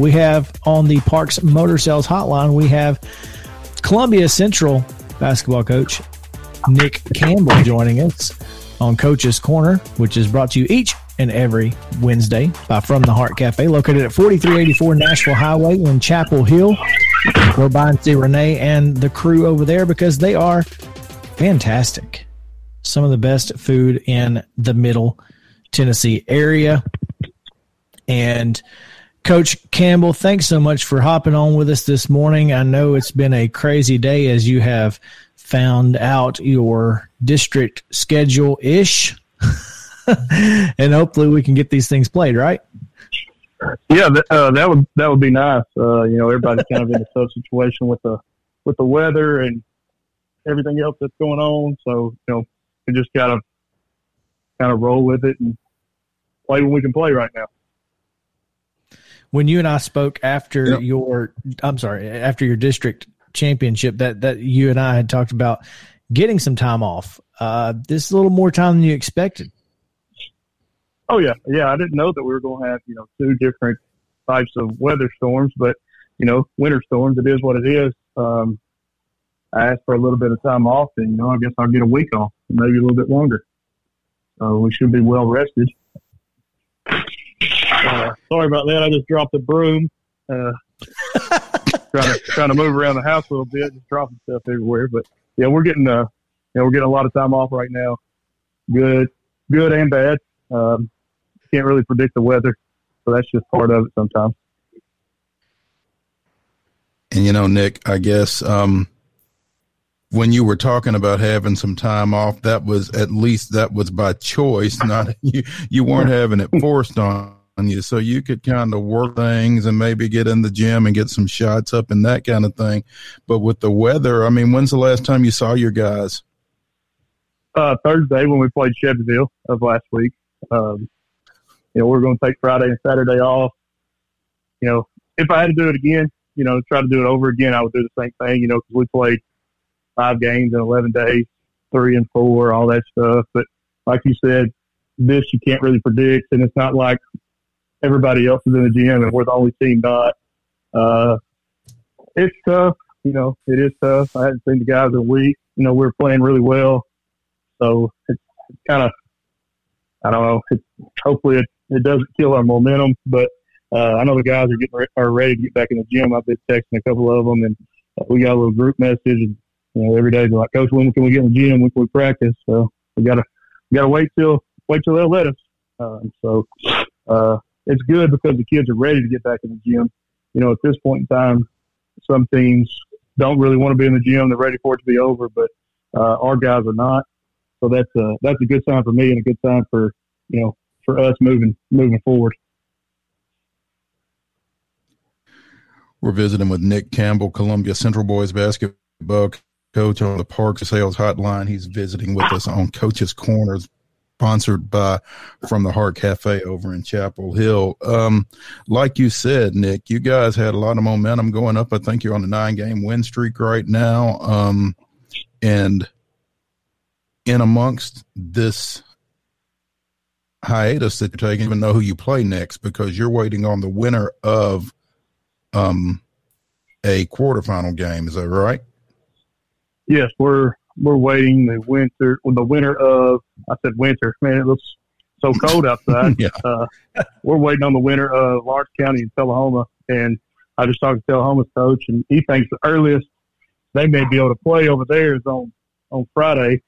We have on the Parks Motor Sales Hotline, we have Columbia Central basketball coach Nick Campbell joining us on Coach's Corner, which is brought to you each and every Wednesday by From the Heart Cafe, located at 4384 Nashville Highway in Chapel Hill. We're by and see Renee and the crew over there because they are fantastic. Some of the best food in the middle Tennessee area. And Coach Campbell, thanks so much for hopping on with us this morning. I know it's been a crazy day as you have found out your district schedule ish. and hopefully we can get these things played, right? Yeah, uh, that would that would be nice. Uh, you know, everybody's kind of in a tough situation with the with the weather and everything else that's going on. So you know, we just gotta kind of roll with it and play when we can play right now when you and I spoke after yep. your, I'm sorry, after your district championship, that that you and I had talked about getting some time off. Uh, this is a little more time than you expected. Oh yeah, yeah. I didn't know that we were going to have you know two different types of weather storms, but you know, winter storms. It is what it is. Um, I asked for a little bit of time off, and you know, I guess I'll get a week off, maybe a little bit longer. So we should be well rested. Uh, sorry about that. I just dropped the broom. Uh, trying to trying to move around the house a little bit, just dropping stuff everywhere. But yeah, we're getting uh, you know, we're getting a lot of time off right now. Good, good and bad. Um, can't really predict the weather, so that's just part of it sometimes. And you know, Nick, I guess um, when you were talking about having some time off, that was at least that was by choice, not you. You weren't having it forced on you. So you could kind of work things and maybe get in the gym and get some shots up and that kind of thing. But with the weather i mean when's the last time you saw your guys? Uh, thursday when we played Shelbyville of last week. Um, you know we're going to take friday and saturday off. You know if i had to do it again you know try to do it over again i would do the same thing you know because we played five games in 11 days three and four all that stuff. But like you said this you can't really predict and it's not like everybody else is in the gym and we're the only team not. Uh, it's tough. You know, it is tough. I hadn't seen the guys in a week. You know, we are playing really well. So it's, it's kind of, I don't know. It's, hopefully it, it doesn't kill our momentum, but uh, I know the guys are getting re- are ready to get back in the gym. I've been texting a couple of them, and uh, we got a little group message. And, you know, every day they're like, "Coach, when can we get in the gym? When can we practice?" So we gotta we gotta wait till wait till they'll let us. Um, so uh, it's good because the kids are ready to get back in the gym. You know, at this point in time, some teams don't really want to be in the gym. They're ready for it to be over, but uh, our guys are not. So that's a that's a good sign for me and a good sign for you know for us moving moving forward. We're visiting with Nick Campbell, Columbia Central Boys basketball coach on the Parks Sales Hotline. He's visiting with us on Coach's Corners sponsored by from the Heart Cafe over in Chapel Hill. Um, like you said, Nick, you guys had a lot of momentum going up. I think you're on a nine game win streak right now. Um, and in amongst this hiatus that you're taking, even know who you play next because you're waiting on the winner of um a quarterfinal game. Is that right? Yes, we're we're waiting the winter the winter of I said winter. Man, it looks so cold outside. yeah. Uh, we're waiting on the winter of Lawrence County in Tullahoma, and I just talked to Tullahoma's coach, and he thinks the earliest they may be able to play over there is on on Friday.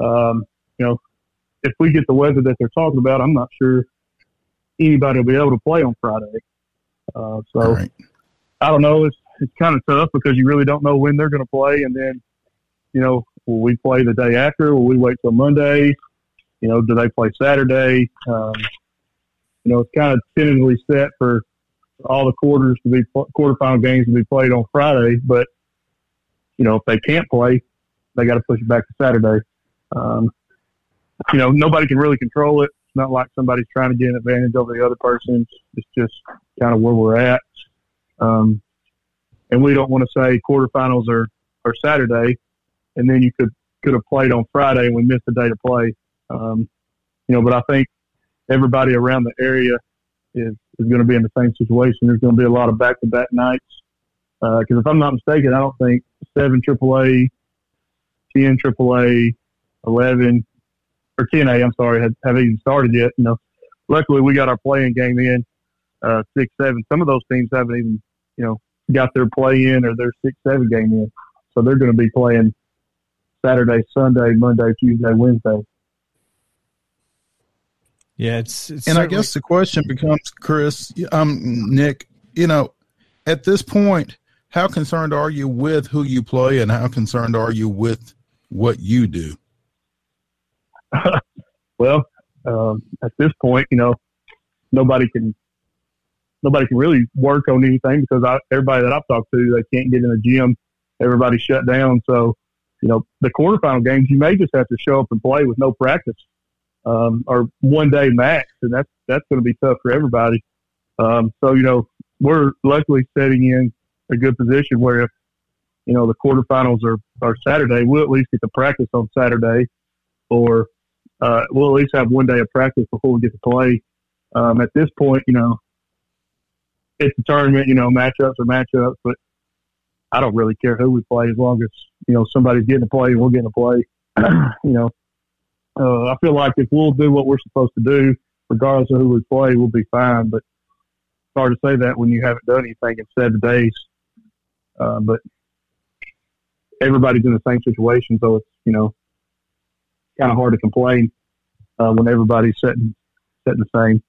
Um, you know, if we get the weather that they're talking about, I'm not sure anybody will be able to play on Friday. Uh, so Right. I don't know. It's it's kind of tough because you really don't know when they're going to play, and then you know, will we play the day after? Will we wait till Monday? You know, do they play Saturday? Um, you know, it's kind of tentatively set for all the quarters to be quarterfinal games to be played on Friday, but you know, if they can't play, they got to push it back to Saturday. Um, you know, nobody can really control it. It's not like somebody's trying to get an advantage over the other person. It's just kind of where we're at. Um, and we don't want to say quarterfinals are, are Saturday, and then you could could have played on Friday and we missed a day to play. Um, you know, but I think everybody around the area is is going to be in the same situation. There's going to be a lot of back to back nights because if I'm not mistaken, I don't think seven AAA, ten AAA, eleven or ten A. I'm sorry, have, have even started yet. You know, luckily we got our playing game in uh, six seven. Some of those teams haven't even you know got their play in or their six seven game in, so they're going to be playing Saturday, Sunday, Monday, Tuesday, Wednesday. Yeah, it's, it's and I guess the question becomes, Chris, um, Nick, you know, at this point, how concerned are you with who you play, and how concerned are you with what you do? Well, um, at this point, you know, nobody can nobody can really work on anything because I, everybody that I've talked to, they can't get in the gym. Everybody's shut down. So, you know, the quarterfinal games, you may just have to show up and play with no practice, um, or one day max, and that's that's going to be tough for everybody. Um, so, you know, we're luckily setting in a good position where if you know the quarterfinals are are Saturday, we'll at least get to practice on Saturday, or uh, we'll at least have one day of practice before we get to play. Um, at this point, you know, it's a tournament. You know, matchups are matchups, but I don't really care who we play as long as you know somebody's getting to play and we're getting to play. you know, uh, I feel like if we'll do what we're supposed to do, regardless of who we play, we'll be fine. But it's hard to say that when you haven't done anything in seven days. Uh, but everybody's in the same situation, so it's you know kind of hard to complain uh, when everybody's setting setting the same.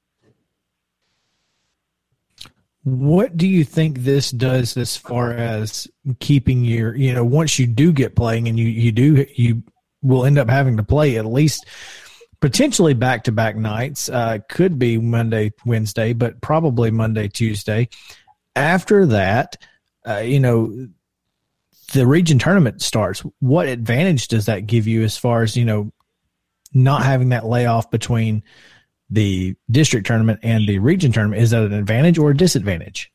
What do you think this does as far as keeping your, you know, once you do get playing and you, you do, you will end up having to play at least potentially back to back nights. Uh, could be Monday, Wednesday, but probably Monday, Tuesday. After that, uh, you know, the region tournament starts. What advantage does that give you as far as, you know, not having that layoff between the district tournament and the region tournament is that an advantage or a disadvantage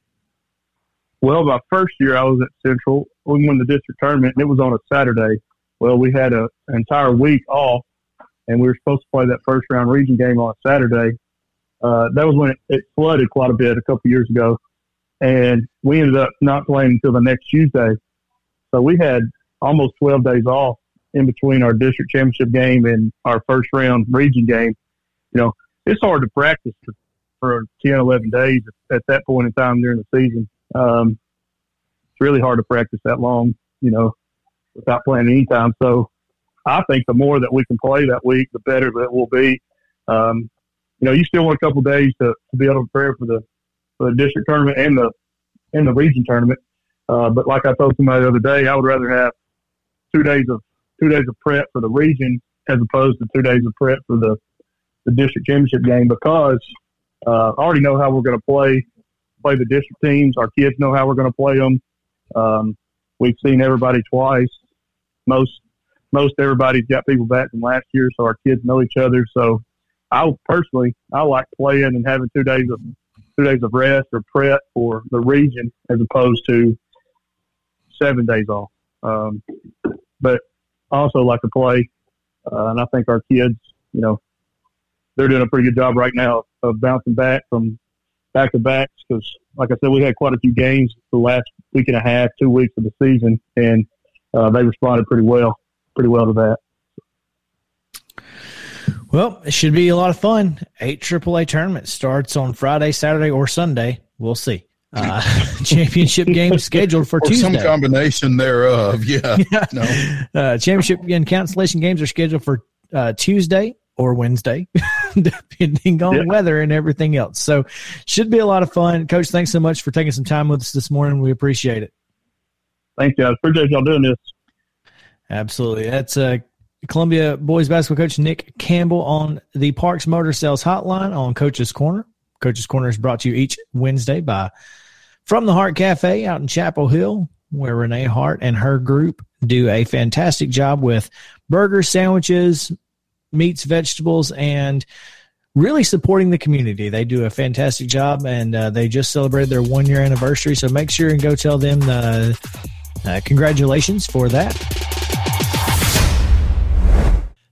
Well, my first year I was at Central. We won the district tournament, and it was on a Saturday. Well, we had a, an entire week off, and we were supposed to play that first round region game on a Saturday. Uh, that was when it, it flooded quite a bit a couple years ago, and we ended up not playing until the next Tuesday. So we had almost 12 days off in between our district championship game and our first round region game. You know, it's hard to practice for, for 10, 11 days at that point in time during the season. Um, it's really hard to practice that long, you know, without playing any time. So I think the more that we can play that week, the better that we'll be. Um, you know, you still want a couple days to, to be able to prepare for the for the district tournament and the and the region tournament. Uh, but like I told somebody the other day, I would rather have two days of two days of prep for the region as opposed to two days of prep for the the district championship game because uh, I already know how we're going to play play the district teams. Our kids know how we're going to play them. Um, we've seen everybody twice. Most most everybody's got people back from last year, so our kids know each other. So I personally, I like playing and having two days of two days of rest or prep for the region as opposed to seven days off. Um, but I also like to play, uh, and I think our kids, you know, they're doing a pretty good job right now of bouncing back from back to backs because, like I said, we had quite a few games the last week and a half, two weeks of the season, and uh, they responded pretty well, pretty well to that. Well, it should be a lot of fun. Eight AAA tournament starts on Friday, Saturday, or Sunday. We'll see. Uh, championship game scheduled for or Tuesday. Some combination thereof. Yeah. yeah. No. Uh, championship and cancellation games are scheduled for uh, Tuesday or Wednesday, depending on Yeah. weather and everything else. So, should be a lot of fun. Coach, thanks so much for taking some time with us this morning. We appreciate it. Thanks, guys. Appreciate y'all doing this. Absolutely. That's uh, Columbia boys basketball coach Nick Campbell on the Parks Motor Sales Hotline on Coach's Corner. Coach's Corner is brought to you each Wednesday by From the Heart Cafe out in Chapel Hill, where Renee Hart and her group do a fantastic job with burgers, sandwiches, meats, vegetables, and really supporting the community. They do a fantastic job, and uh, they just celebrated their one year anniversary. So make sure and go tell them uh, uh, congratulations for that.